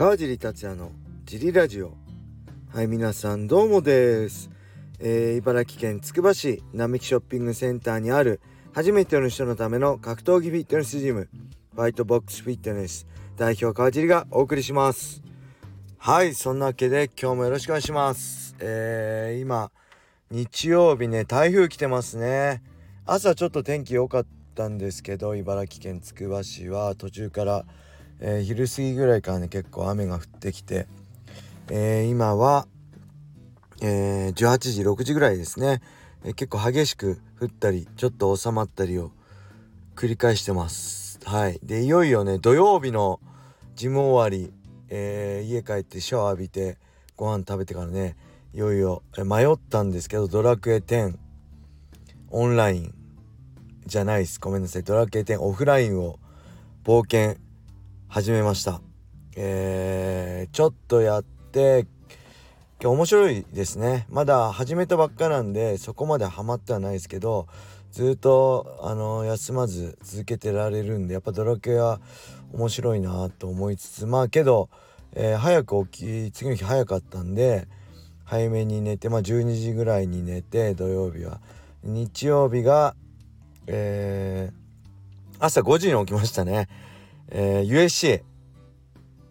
川尻達也のジリラジオ。はい皆さんどうもです、えー、茨城県つくば市並木ショッピングセンターにある初めての人のための格闘技フィットネスジムファイトボックスフィットネス代表川尻がお送りします。はいそんなわけで今日もよろしくお願いします。えー、今日曜日ね台風来てますね。朝ちょっと天気良かったんですけど茨城県つくば市は途中からえー、昼過ぎぐらいからね結構雨が降ってきて、えー、今は、えー、18時6時ぐらいですね、え結構激しく降ったりちょっと収まったりを繰り返してます。はい。でいよいよね土曜日のジム終わり、え家帰ってシャワー浴びてご飯食べてからねいよいよ迷ったんですけどドラクエ10オンラインじゃないです。ごめんなさい。ドラクエ10オフラインを冒険始めました。えー、ちょっとやって今日面白いですね。まだ始めたばっかなんでそこまでハマってはないですけどずっとあの休まず続けてられるんでやっぱドラクエは面白いなと思いつつまあけど、えー、早く起き次の日早かったんで早めに寝てまあ12時ぐらいに寝て土曜日は。日曜日がえー、朝5時に起きましたね。えー、USC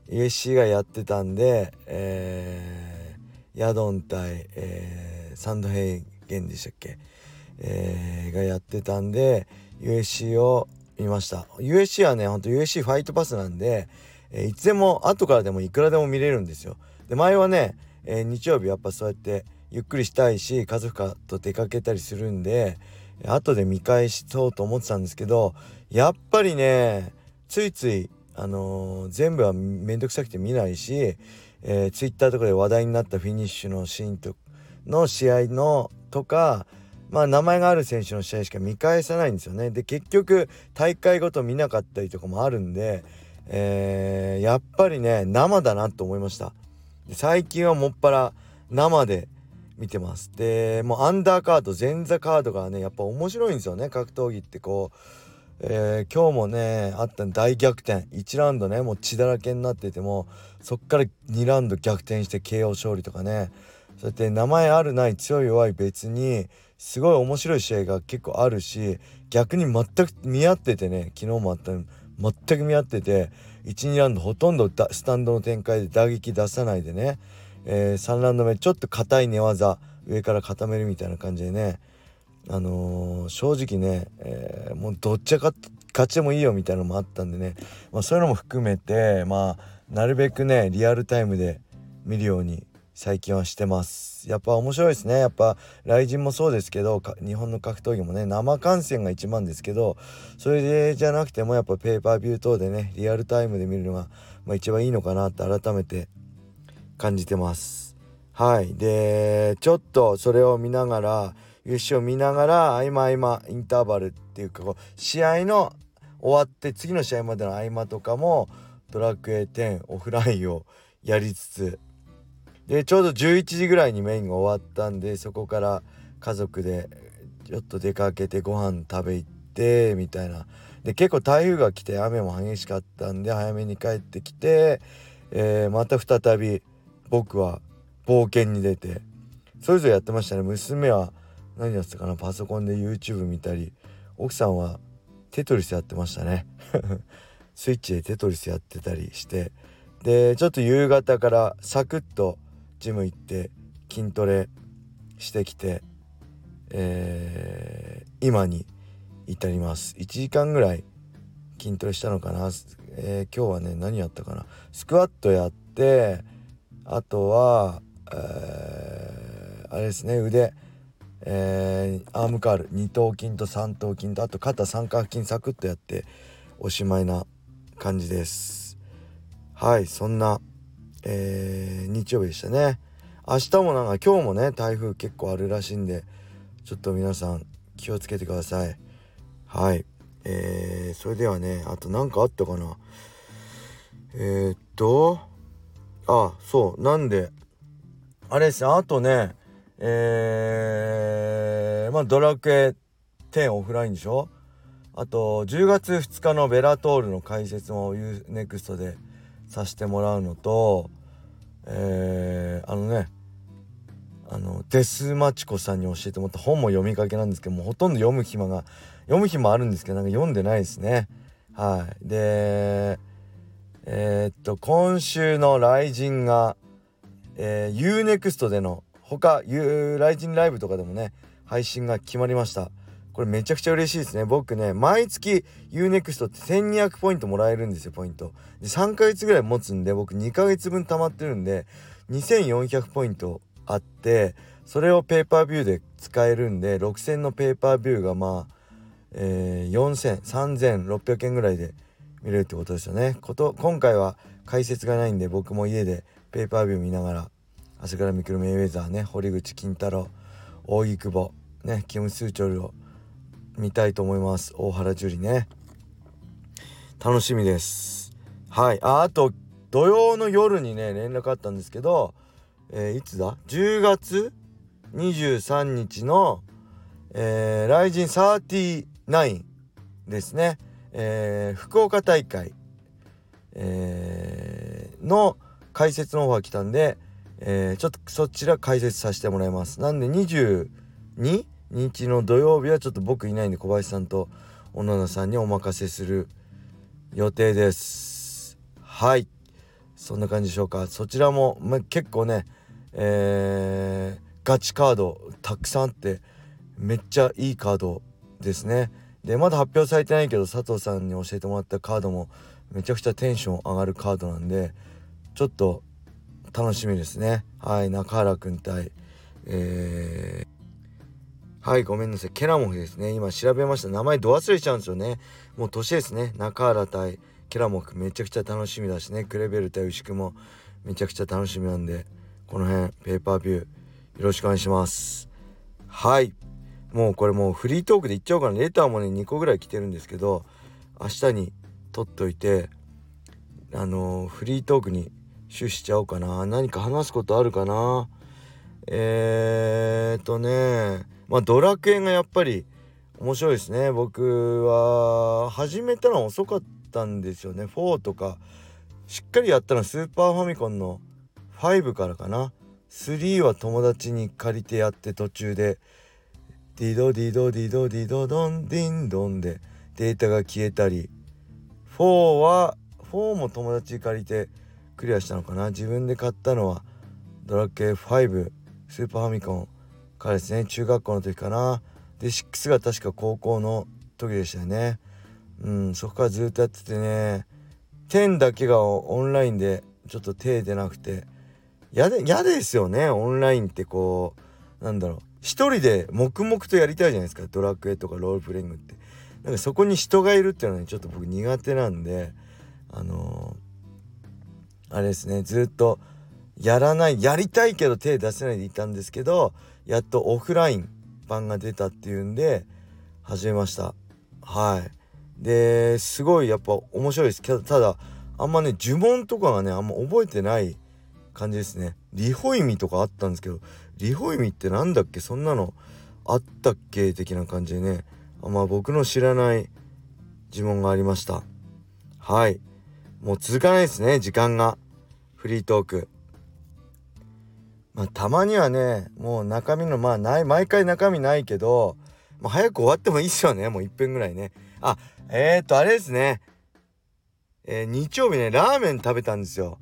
USC がやってたんで、えー、ヤドン対、えー、サンドヘイゲンでしたっけ、えー、がやってたんで USC を見ました。USC はねほんと USC ファイトパスなんで、えー、いつでも後からでもいくらでも見れるんですよ。で前はね、えー、日曜日やっぱそうやってゆっくりしたいし家族と出かけたりするんで後で見返しそうと思ってたんですけどやっぱりねついつい、あのー、全部はめんどくさくて見ないし、えー、ツイッターとかで話題になったフィニッシュのシーンとの試合のとかまあ名前がある選手の試合しか見返さないんですよね。で結局大会ごと見なかったりとかもあるんで、えー、やっぱりね生だなと思いました。最近はもっぱら生で見てます。でもうアンダーカード前座カードがねやっぱ面白いんですよね格闘技ってこうえー、今日もねあった大逆転。1ラウンドねもう血だらけになっててもそっから2ラウンド逆転して KO 勝利とかね。そうやって名前あるない強い弱い別にすごい面白い試合が結構あるし逆に全く見合っててね昨日もあった全く見合ってて12ラウンドほとんどスタンドの展開で打撃出さないでね、えー、3ラウンド目ちょっと硬い寝技上から固めるみたいな感じでね。あのー、正直ね、えー、もうどっちが勝ちでもいいよみたいなのもあったんでね、まあ、そういうのも含めてまあなるべくねリアルタイムで見るように最近はしてます。やっぱ面白いですね。やっぱ雷神もそうですけど日本の格闘技もね生観戦が一番ですけどそれでじゃなくてもやっぱペーパービュー等でねリアルタイムで見るのが、まあ、一番いいのかなって改めて感じてます。はい。でちょっとそれを見ながら優勝を見ながら合間合間インターバルっていうかこう試合の終わって次の試合までの合間とかもドラクエ10オフラインをやりつつでちょうど11時ぐらいにメインが終わったんでそこから家族でちょっと出かけてご飯食べ行ってみたいな。で結構台風が来て雨も激しかったんで早めに帰ってきて、えー、また再び僕は冒険に出てそれぞれやってましたね。娘は何やってたかな？パソコンで YouTube 見たり奥さんはテトリスやってましたね。スイッチでテトリスやってたりして。でちょっと夕方からサクッとジム行って筋トレしてきて、えー、今に至ります。1時間ぐらい筋トレしたのかな、えー、今日はね何やったかな？スクワットやってあとは、えー、あれですね腕えー、アームカール2頭筋と3頭筋とあと肩三角筋サクッとやっておしまいな感じです。はいそんな、えー、日曜日でしたね。明日もなんか今日もね台風結構あるらしいんでちょっと皆さん気をつけてください。はいえー、それではねあと何かあったかな？えー、っとあそうなんであれですねあとねえー、まあドラクエ10オフラインでしょ？あと10月2日のベラトールの解説も UNEXT でさせてもらうのとえー、あのねあのデスマチコさんに教えてもらった本も読みかけなんですけどもほとんど読む暇が読む暇あるんですけどなんか読んでないですね。はい。でえー、っと今週の雷神が、えー、UNEXT での他 U 雷神ライブとかでもね配信が決まりました。これめちゃくちゃ嬉しいですね。僕ね毎月 UNEXT って1200ポイントもらえるんですよポイント。で3ヶ月ぐらい持つんで僕2ヶ月分溜まってるんで2400ポイントあってそれをペーパービューで使えるんで6000のペーパービューがまあ、えー、40003600円ぐらいで見れるってことですよね。こと今回は解説がないんで僕も家でペーパービュー見ながら朝倉未来メイウェザーね堀口金太郎大井久保ねキム・スーチョルを見たいと思います。大原樹里ね。楽しみです。はい。ああと土曜の夜にね連絡あったんですけどえー、いつだ？10月23日の、えー、ライジン39ですね、えー、福岡大会、えー、の解説の方が来たんで、えー、ちょっとそちら解説させてもらいます。なんで22日の土曜日はちょっと僕いないんで小林さんと小野田さんにお任せする予定です。はい。そんな感じでしょうか。そちらも、ま結構ねえー、ガチカードたくさんあってめっちゃいいカードですね。でまだ発表されてないけど佐藤さんに教えてもらったカードもめちゃくちゃテンション上がるカードなんでちょっと楽しみですね。はい中原くん対えー、はいごめんなさい。ケラモフですね。今調べました。名前ど忘れちゃうんですよね。もう年ですね。中原対ケラモフ。めちゃくちゃ楽しみだしね。クレベル対牛久も。めちゃくちゃ楽しみなんで。この辺ペーパービュー。よろしくお願いします。はい。もうこれもうフリートークで言っちゃおうかな。レターもね2個ぐらい来てるんですけど明日に取っといてあのー、フリートークに終しちゃおうかな。何か話すことあるかな。えー、っとね。まあドラクエがやっぱり面白いですね。僕は始めたのは遅かったんですよね。4とか。しっかりやったのはスーパーファミコンの5からかな。3は友達に借りてやって途中で。ディドディドディドディドドン。ディンドンで。データが消えたり。4は4も友達に借りてクリアしたのかな？自分で買ったのはドラクエ5スーパーファミコン。からですね中学校の時かな。で6が確か高校の時でしたよね。うんそこからずっとやっててね。10だけがオンラインでちょっと手出なくて。嫌で嫌ですよねオンラインってこうなんだろう。一人で黙々とやりたいじゃないですか。ドラクエとかロールプレイングって。なんかそこに人がいるっていうのは、ね、ちょっと僕苦手なんであのー、あれですねずっとやらないやりたいけど手出せないでいたんですけどやっとオフライン版が出たっていうんで始めました。はい。ですごいやっぱ面白いです。けどただあんまね呪文とかがねあんま覚えてない感じですね。リホイミとかあったんですけどリホイミって何だっけ？そんなのあったっけ的な感じでねあんま僕の知らない呪文がありました。はい。もう続かないですね時間が。フリートーク。まあたまにはねもう中身のまあない毎回中身ないけど、まあ、早く終わってもいいっすよね。もう1分ぐらいね。あえー、っとあれですね。えー、日曜日ねラーメン食べたんですよ。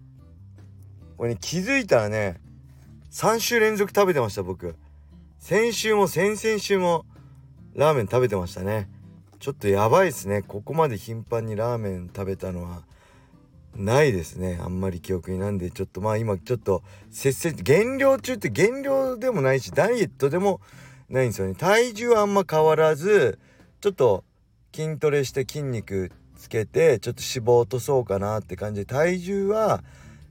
これね気づいたらね3週連続食べてました僕。先週も先々週もラーメン食べてましたね。ちょっとやばいですね。ここまで頻繁にラーメン食べたのは。ないですね。あんまり記憶になんでちょっとまあ今ちょっと節制減量中って減量でもないしダイエットでもないんですよね。体重はあんま変わらずちょっと筋トレして筋肉つけてちょっと脂肪落とそうかなって感じで体重は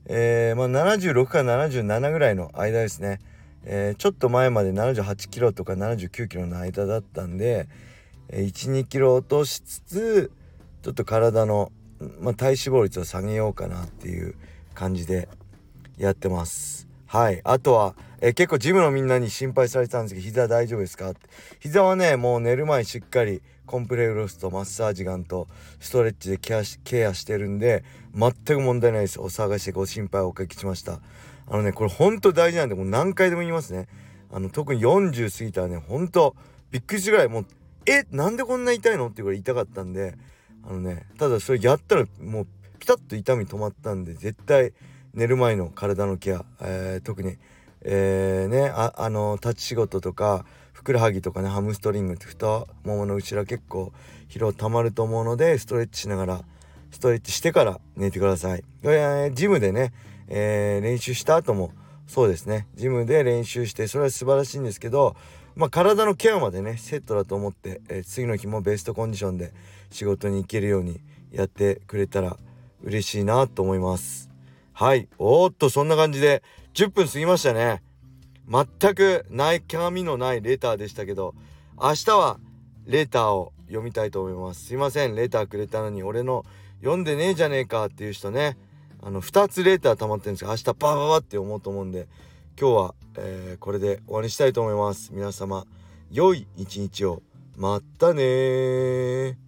えー、まあ、76から77ぐらいの間ですね、えー、ちょっと前まで78キロとか79キロの間だったんで、え、12キロ落としつつちょっと体の、まあ、体脂肪率を下げようかなっていう感じでやってます。はい。あとはえ結構ジムのみんなに心配されてたんですけど膝大丈夫ですか？って膝はねもう寝る前しっかりコンプレウロスとマッサージガンとストレッチでケアしケアしてるんで全く問題ないです。お探しご心配をおかけしました。あのねこれほんと大事なんでもう何回でも言いますね。あの特に40過ぎたらねほんとびっくりするぐらいもうえなんでこんな痛いの？っていうぐらい痛かったんであのねただそれやったらもうピタッと痛み止まったんで絶対寝る前の体のケア、えー、特にえー、ねああの立ち仕事とかふくらはぎとかねハムストリングって太ももの後ろ結構疲労たまると思うのでストレッチしながらストレッチしてから寝てください。えー、ジムでね、えー、練習した後もそうですね。ジムで練習してそれは素晴らしいんですけどまあ、体のケアまでねセットだと思って、えー、次の日もベストコンディションで仕事に行けるようにやってくれたら嬉しいなと思います。はい。おっとそんな感じで10分過ぎましたね。全くない紙のないレターでしたけど明日はレターを読みたいと思います。すいません。レターくれたのに俺の読んでねえじゃねえかっていう人ね。あの2つレーター溜まってるんですけど明日バババって思うと思うんで今日は、えー、これで終わりにしたいと思います。皆様良い一日を。またね